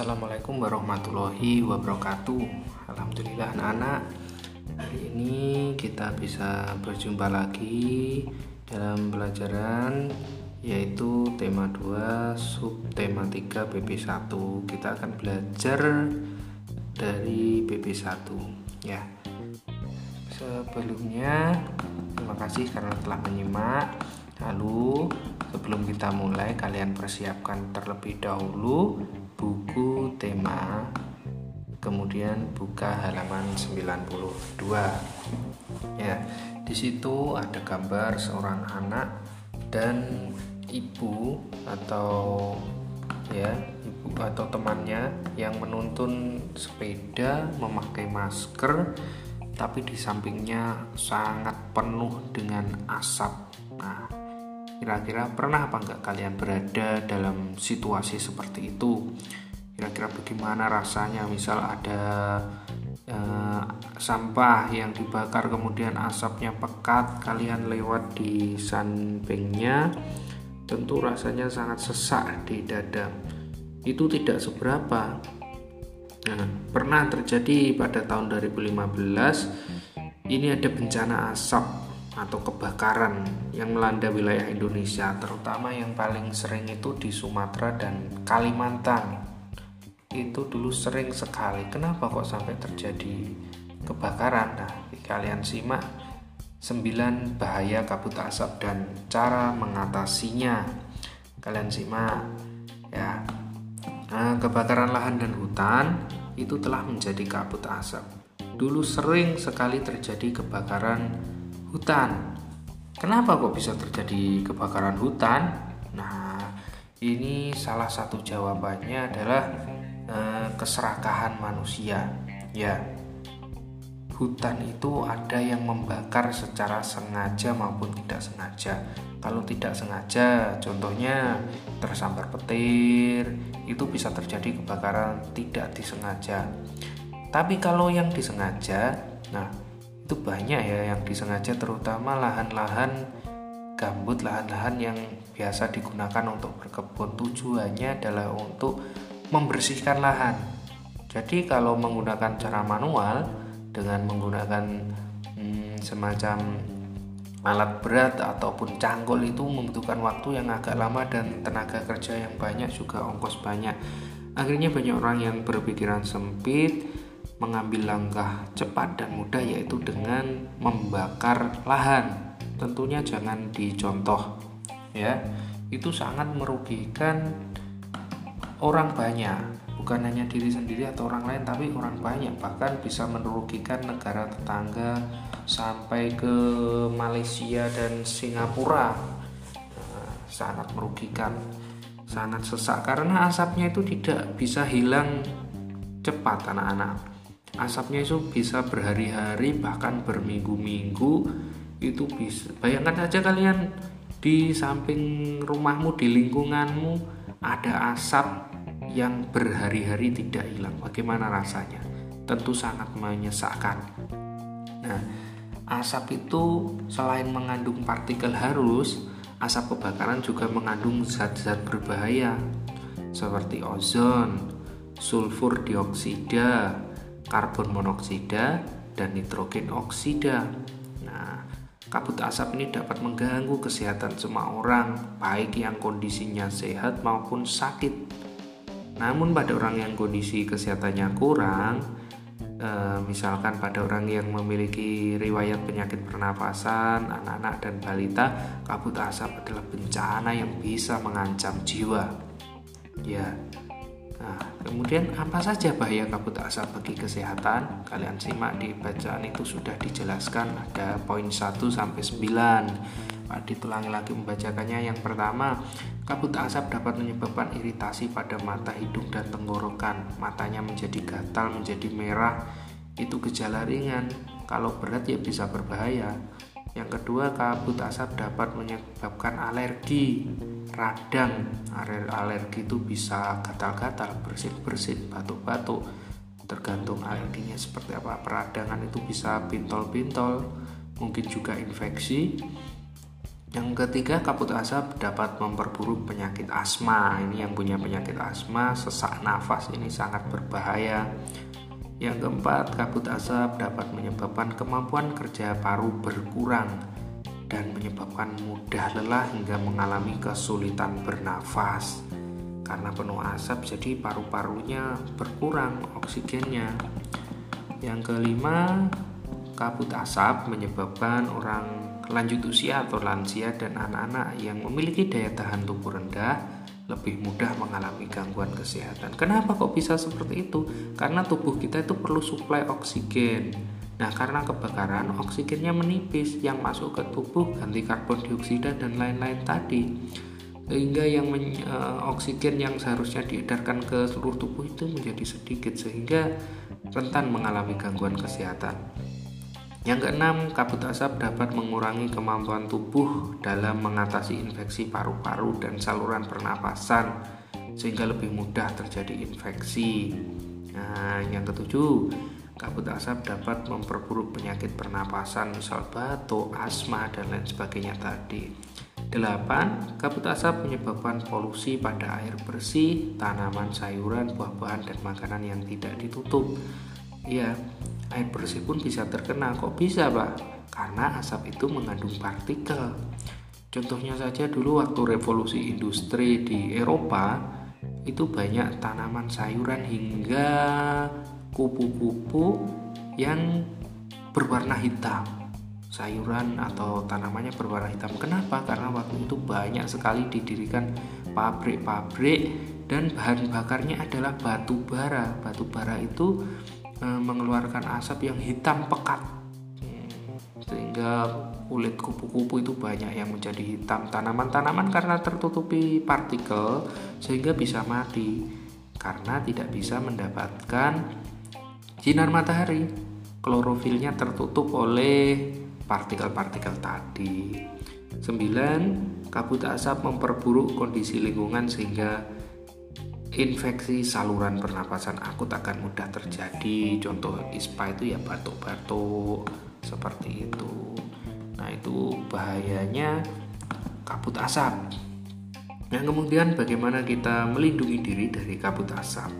Assalamualaikum warahmatullahi wabarakatuh. Alhamdulillah anak-anak. Hari ini kita bisa berjumpa lagi dalam pelajaran yaitu tema 2 sub tema 3 BP1 kita akan belajar dari BP1 ya. Sebelumnya terima kasih karena telah menyimak. Lalu sebelum kita mulai kalian persiapkan terlebih dahulu buku tema kemudian buka halaman 92 ya di situ ada gambar seorang anak dan ibu atau ya ibu atau temannya yang menuntun sepeda memakai masker tapi di sampingnya sangat penuh dengan asap. Nah Kira-kira pernah apa enggak kalian berada dalam situasi seperti itu? Kira-kira bagaimana rasanya misal ada eh, sampah yang dibakar kemudian asapnya pekat, kalian lewat di sampingnya tentu rasanya sangat sesak di dada. Itu tidak seberapa. Nah, pernah terjadi pada tahun 2015 ini ada bencana asap atau kebakaran yang melanda wilayah Indonesia, terutama yang paling sering itu di Sumatera dan Kalimantan. Itu dulu sering sekali. Kenapa kok sampai terjadi kebakaran? Nah, kalian simak 9 bahaya kabut asap dan cara mengatasinya. Kalian simak ya. Nah, kebakaran lahan dan hutan itu telah menjadi kabut asap. Dulu sering sekali terjadi kebakaran hutan. Kenapa kok bisa terjadi kebakaran hutan? Nah, ini salah satu jawabannya adalah eh, keserakahan manusia. Ya, hutan itu ada yang membakar secara sengaja maupun tidak sengaja. Kalau tidak sengaja, contohnya tersambar petir, itu bisa terjadi kebakaran tidak disengaja. Tapi kalau yang disengaja, nah itu banyak ya yang disengaja terutama lahan-lahan gambut lahan-lahan yang biasa digunakan untuk berkebun. Tujuannya adalah untuk membersihkan lahan. Jadi kalau menggunakan cara manual dengan menggunakan hmm, semacam alat berat ataupun cangkul itu membutuhkan waktu yang agak lama dan tenaga kerja yang banyak juga ongkos banyak. Akhirnya banyak orang yang berpikiran sempit mengambil langkah cepat dan mudah yaitu dengan membakar lahan. Tentunya jangan dicontoh ya. Itu sangat merugikan orang banyak, bukan hanya diri sendiri atau orang lain tapi orang banyak bahkan bisa merugikan negara tetangga sampai ke Malaysia dan Singapura. Nah, sangat merugikan, sangat sesak karena asapnya itu tidak bisa hilang cepat anak-anak asapnya itu bisa berhari-hari bahkan berminggu-minggu. Itu bisa. Bayangkan aja kalian di samping rumahmu di lingkunganmu ada asap yang berhari-hari tidak hilang. Bagaimana rasanya? Tentu sangat menyesakkan nah asap itu selain mengandung partikel harus asap kebakaran juga mengandung zat-zat berbahaya seperti ozon sulfur dioksida karbon monoksida dan nitrogen oksida. Nah, kabut asap ini dapat mengganggu kesehatan semua orang, baik yang kondisinya sehat maupun sakit. Namun pada orang yang kondisi kesehatannya kurang, eh, misalkan pada orang yang memiliki riwayat penyakit pernapasan, anak-anak dan balita, kabut asap adalah bencana yang bisa mengancam jiwa. Ya, Nah, kemudian apa saja bahaya kabut asap bagi kesehatan? Kalian simak di bacaan itu sudah dijelaskan ada poin 1 sampai 9. Pak ditulangi lagi membacakannya. Yang pertama, kabut asap dapat menyebabkan iritasi pada mata, hidung dan tenggorokan. Matanya menjadi gatal, menjadi merah. Itu gejala ringan. Kalau berat ya bisa berbahaya. Yang kedua, kabut asap dapat menyebabkan alergi. Radang. Alergi itu bisa gatal-gatal bersin-bersin batuk-batuk. Tergantung alerginya seperti apa. Peradangan itu bisa pintol-pintol mungkin juga infeksi. Yang ketiga, kabut asap dapat memperburuk penyakit asma. Ini yang punya penyakit asma, sesak nafas ini sangat berbahaya. Yang keempat, kabut asap dapat menyebabkan kemampuan kerja paru berkurang dan menyebabkan mudah lelah hingga mengalami kesulitan bernafas. Karena penuh asap, jadi paru-parunya berkurang oksigennya. Yang kelima, kabut asap menyebabkan orang lanjut usia atau lansia dan anak-anak yang memiliki daya tahan tubuh rendah lebih mudah mengalami gangguan kesehatan. Kenapa kok bisa seperti itu? Karena tubuh kita itu perlu suplai oksigen. Nah, karena kebakaran, oksigennya menipis yang masuk ke tubuh ganti karbon dioksida dan lain-lain tadi. Sehingga yang men, e, oksigen yang seharusnya diedarkan ke seluruh tubuh itu menjadi sedikit sehingga rentan mengalami gangguan kesehatan. Yang keenam, kabut asap dapat mengurangi kemampuan tubuh dalam mengatasi infeksi paru-paru dan saluran pernapasan sehingga lebih mudah terjadi infeksi. Nah, yang ketujuh, kabut asap dapat memperburuk penyakit pernapasan misal batuk, asma dan lain sebagainya tadi. Delapan, Kabut asap menyebabkan polusi pada air bersih, tanaman, sayuran, buah-buahan, dan makanan yang tidak ditutup. Iya, air bersih pun bisa terkena. Kok bisa, Pak? Karena asap itu mengandung partikel. Contohnya saja dulu waktu revolusi industri di Eropa, itu banyak tanaman sayuran hingga kupu-kupu yang berwarna hitam. Sayuran atau tanamannya berwarna hitam. Kenapa? Karena waktu itu banyak sekali didirikan pabrik-pabrik dan bahan bakarnya adalah batu bara. Batu bara itu Eh, mengeluarkan asap yang hitam pekat. Sehingga kulit kupu-kupu itu banyak yang menjadi hitam. Tanaman-tanaman karena tertutupi partikel sehingga bisa mati. Karena tidak bisa mendapatkan sinar matahari. Klorofilnya tertutup oleh partikel-partikel tadi. 9 kabut asap memperburuk kondisi lingkungan sehingga infeksi saluran pernapasan akut akan mudah terjadi. Contoh ISPA itu ya batuk-batuk seperti itu. Nah, itu bahayanya kabut asap. Yang kemudian bagaimana kita melindungi diri dari kabut asap?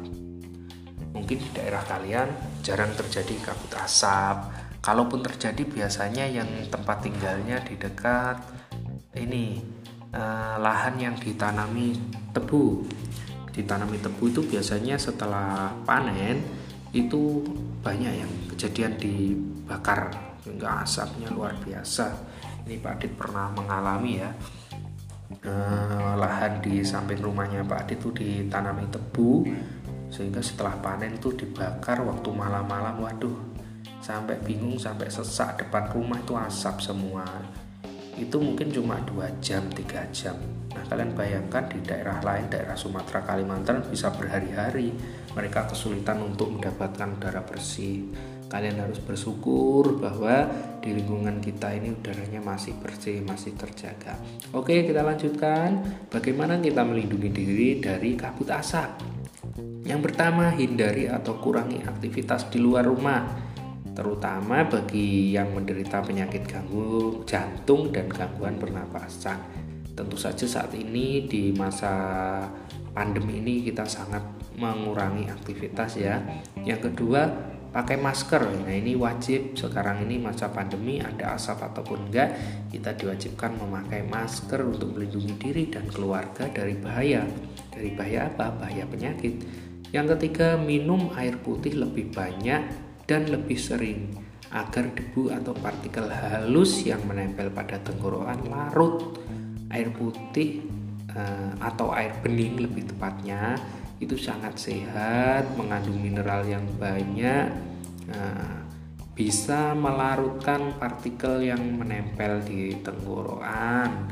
Mungkin di daerah kalian jarang terjadi kabut asap. Kalaupun terjadi biasanya yang tempat tinggalnya di dekat ini eh, lahan yang ditanami tebu ditanami tebu itu biasanya setelah panen itu banyak yang kejadian dibakar hingga asapnya luar biasa. Ini Pak Adit pernah mengalami ya. Eh, lahan di samping rumahnya Pak Adit itu ditanami tebu sehingga setelah panen itu dibakar waktu malam-malam. Waduh sampai bingung sampai sesak depan rumah itu asap semua. Itu mungkin cuma dua jam tiga jam Nah, kalian bayangkan di daerah lain, daerah Sumatera, Kalimantan bisa berhari-hari mereka kesulitan untuk mendapatkan udara bersih. Kalian harus bersyukur bahwa di lingkungan kita ini udaranya masih bersih, masih terjaga. Oke, kita lanjutkan. Bagaimana kita melindungi diri dari kabut asap? Yang pertama, hindari atau kurangi aktivitas di luar rumah terutama bagi yang menderita penyakit ganggu jantung dan gangguan pernapasan. Tentu saja saat ini di masa pandemi ini kita sangat mengurangi aktivitas ya. Yang kedua, pakai masker. Nah, ini wajib sekarang ini masa pandemi ada asap ataupun enggak, kita diwajibkan memakai masker untuk melindungi diri dan keluarga dari bahaya. Dari bahaya apa? Bahaya penyakit. Yang ketiga, minum air putih lebih banyak dan lebih sering agar debu atau partikel halus yang menempel pada tenggorokan larut air putih uh, atau air bening lebih tepatnya itu sangat sehat mengandung mineral yang banyak uh, bisa melarutkan partikel yang menempel di tenggorokan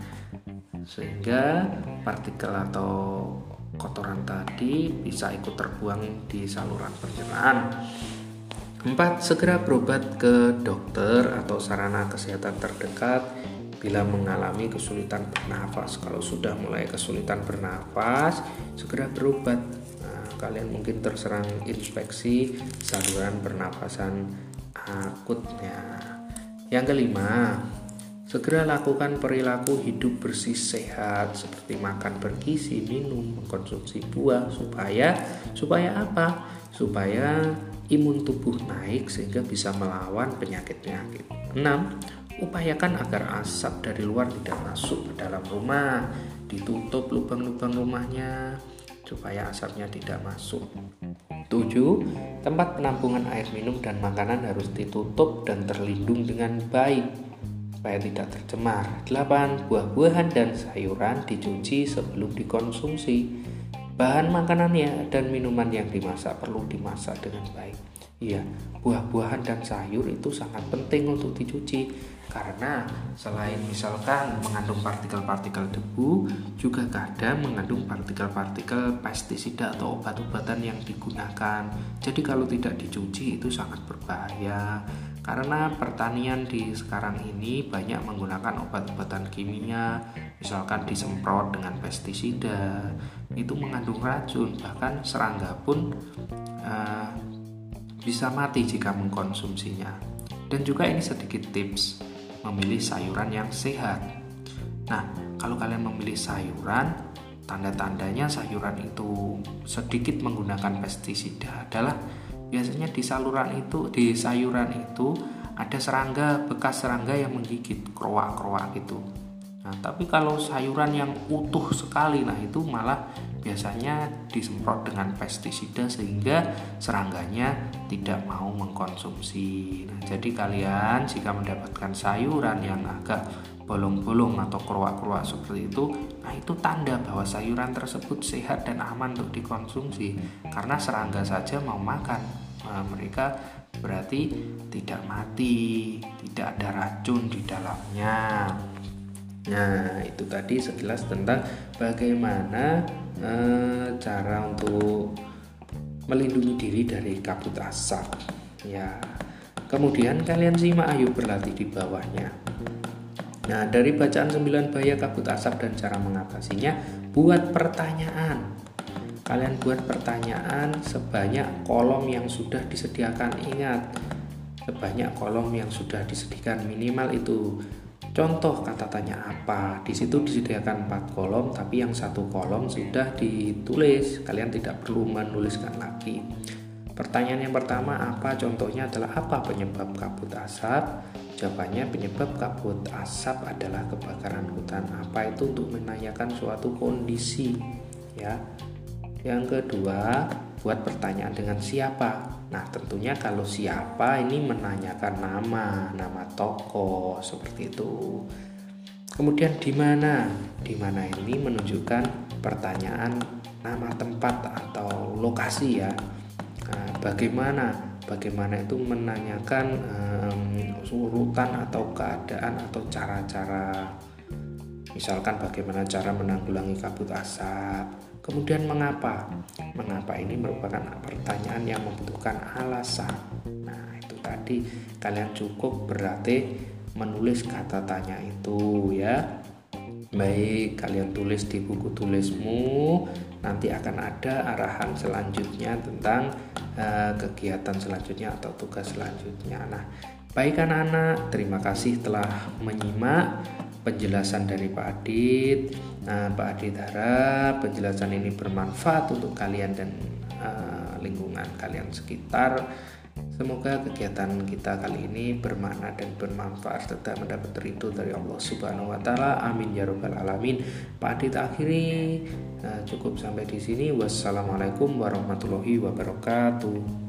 sehingga partikel atau kotoran tadi bisa ikut terbuang di saluran pencernaan. 4. Segera berobat ke dokter atau sarana kesehatan terdekat bila mengalami kesulitan bernafas. Kalau sudah mulai kesulitan bernafas, segera berobat. Nah, kalian mungkin terserang infeksi saluran pernapasan akutnya. Yang kelima, Segera lakukan perilaku hidup bersih sehat seperti makan bergizi, minum, mengkonsumsi buah supaya supaya apa? Supaya imun tubuh naik sehingga bisa melawan penyakit-penyakit. 6. Upayakan agar asap dari luar tidak masuk ke dalam rumah. Ditutup lubang-lubang rumahnya supaya asapnya tidak masuk. 7. Tempat penampungan air minum dan makanan harus ditutup dan terlindung dengan baik supaya tidak tercemar. 8. Buah-buahan dan sayuran dicuci sebelum dikonsumsi. Bahan makanannya dan minuman yang dimasak perlu dimasak dengan baik. Iya, buah-buahan dan sayur itu sangat penting untuk dicuci. Karena selain misalkan mengandung partikel-partikel debu juga kadang mengandung partikel-partikel pestisida atau obat-obatan yang digunakan. Jadi kalau tidak dicuci itu sangat berbahaya. Karena pertanian di sekarang ini banyak menggunakan obat-obatan kimia misalkan disemprot dengan pestisida. Itu mengandung racun bahkan serangga pun uh, bisa mati jika mengkonsumsinya dan juga ini sedikit tips memilih sayuran yang sehat. Nah, kalau kalian memilih sayuran, tanda-tandanya sayuran itu sedikit menggunakan pestisida adalah biasanya di saluran itu, di sayuran itu ada serangga, bekas serangga yang menggigit, kroak-kroak gitu. Nah, tapi kalau sayuran yang utuh sekali, nah itu malah biasanya disemprot dengan pestisida sehingga serangganya tidak mau mengkonsumsi. Nah, jadi kalian jika mendapatkan sayuran yang agak bolong-bolong atau keruak-keruak seperti itu, nah itu tanda bahwa sayuran tersebut sehat dan aman untuk dikonsumsi karena serangga saja mau makan. Nah, mereka berarti tidak mati, tidak ada racun di dalamnya. Nah, itu tadi sekilas tentang bagaimana eh, cara untuk melindungi diri dari kabut asap. Ya kemudian kalian simak ayo berlatih di bawahnya. Nah dari bacaan 9 bahaya kabut asap dan cara mengatasinya buat pertanyaan. Kalian buat pertanyaan sebanyak kolom yang sudah disediakan. Ingat sebanyak kolom yang sudah disediakan minimal itu Contoh kata tanya apa? Di situ disediakan empat kolom, tapi yang satu kolom sudah ditulis. Kalian tidak perlu menuliskan lagi. Pertanyaan yang pertama apa? Contohnya adalah apa penyebab kabut asap? Jawabannya penyebab kabut asap adalah kebakaran hutan. Apa itu untuk menanyakan suatu kondisi? Ya. Yang kedua, buat pertanyaan dengan siapa. Nah, tentunya kalau siapa ini menanyakan nama, nama toko seperti itu. Kemudian di mana? Di mana ini menunjukkan pertanyaan nama tempat atau lokasi ya. Nah, bagaimana? Bagaimana itu menanyakan um, urutan atau keadaan atau cara-cara misalkan bagaimana cara menanggulangi kabut asap Kemudian mengapa? Mengapa ini merupakan pertanyaan yang membutuhkan alasan. Nah, itu tadi kalian cukup berarti menulis kata tanya itu ya. Baik, kalian tulis di buku tulismu. Nanti akan ada arahan selanjutnya tentang uh, kegiatan selanjutnya atau tugas selanjutnya. Nah, baik anak-anak, terima kasih telah menyimak penjelasan dari Pak Adit. Nah, Pak Adit harap penjelasan ini bermanfaat untuk kalian dan uh, lingkungan kalian sekitar. Semoga kegiatan kita kali ini bermakna dan bermanfaat serta mendapat ridho dari Allah Subhanahu wa taala. Amin ya rabbal alamin. Pak Adit akhiri uh, cukup sampai di sini. Wassalamualaikum warahmatullahi wabarakatuh.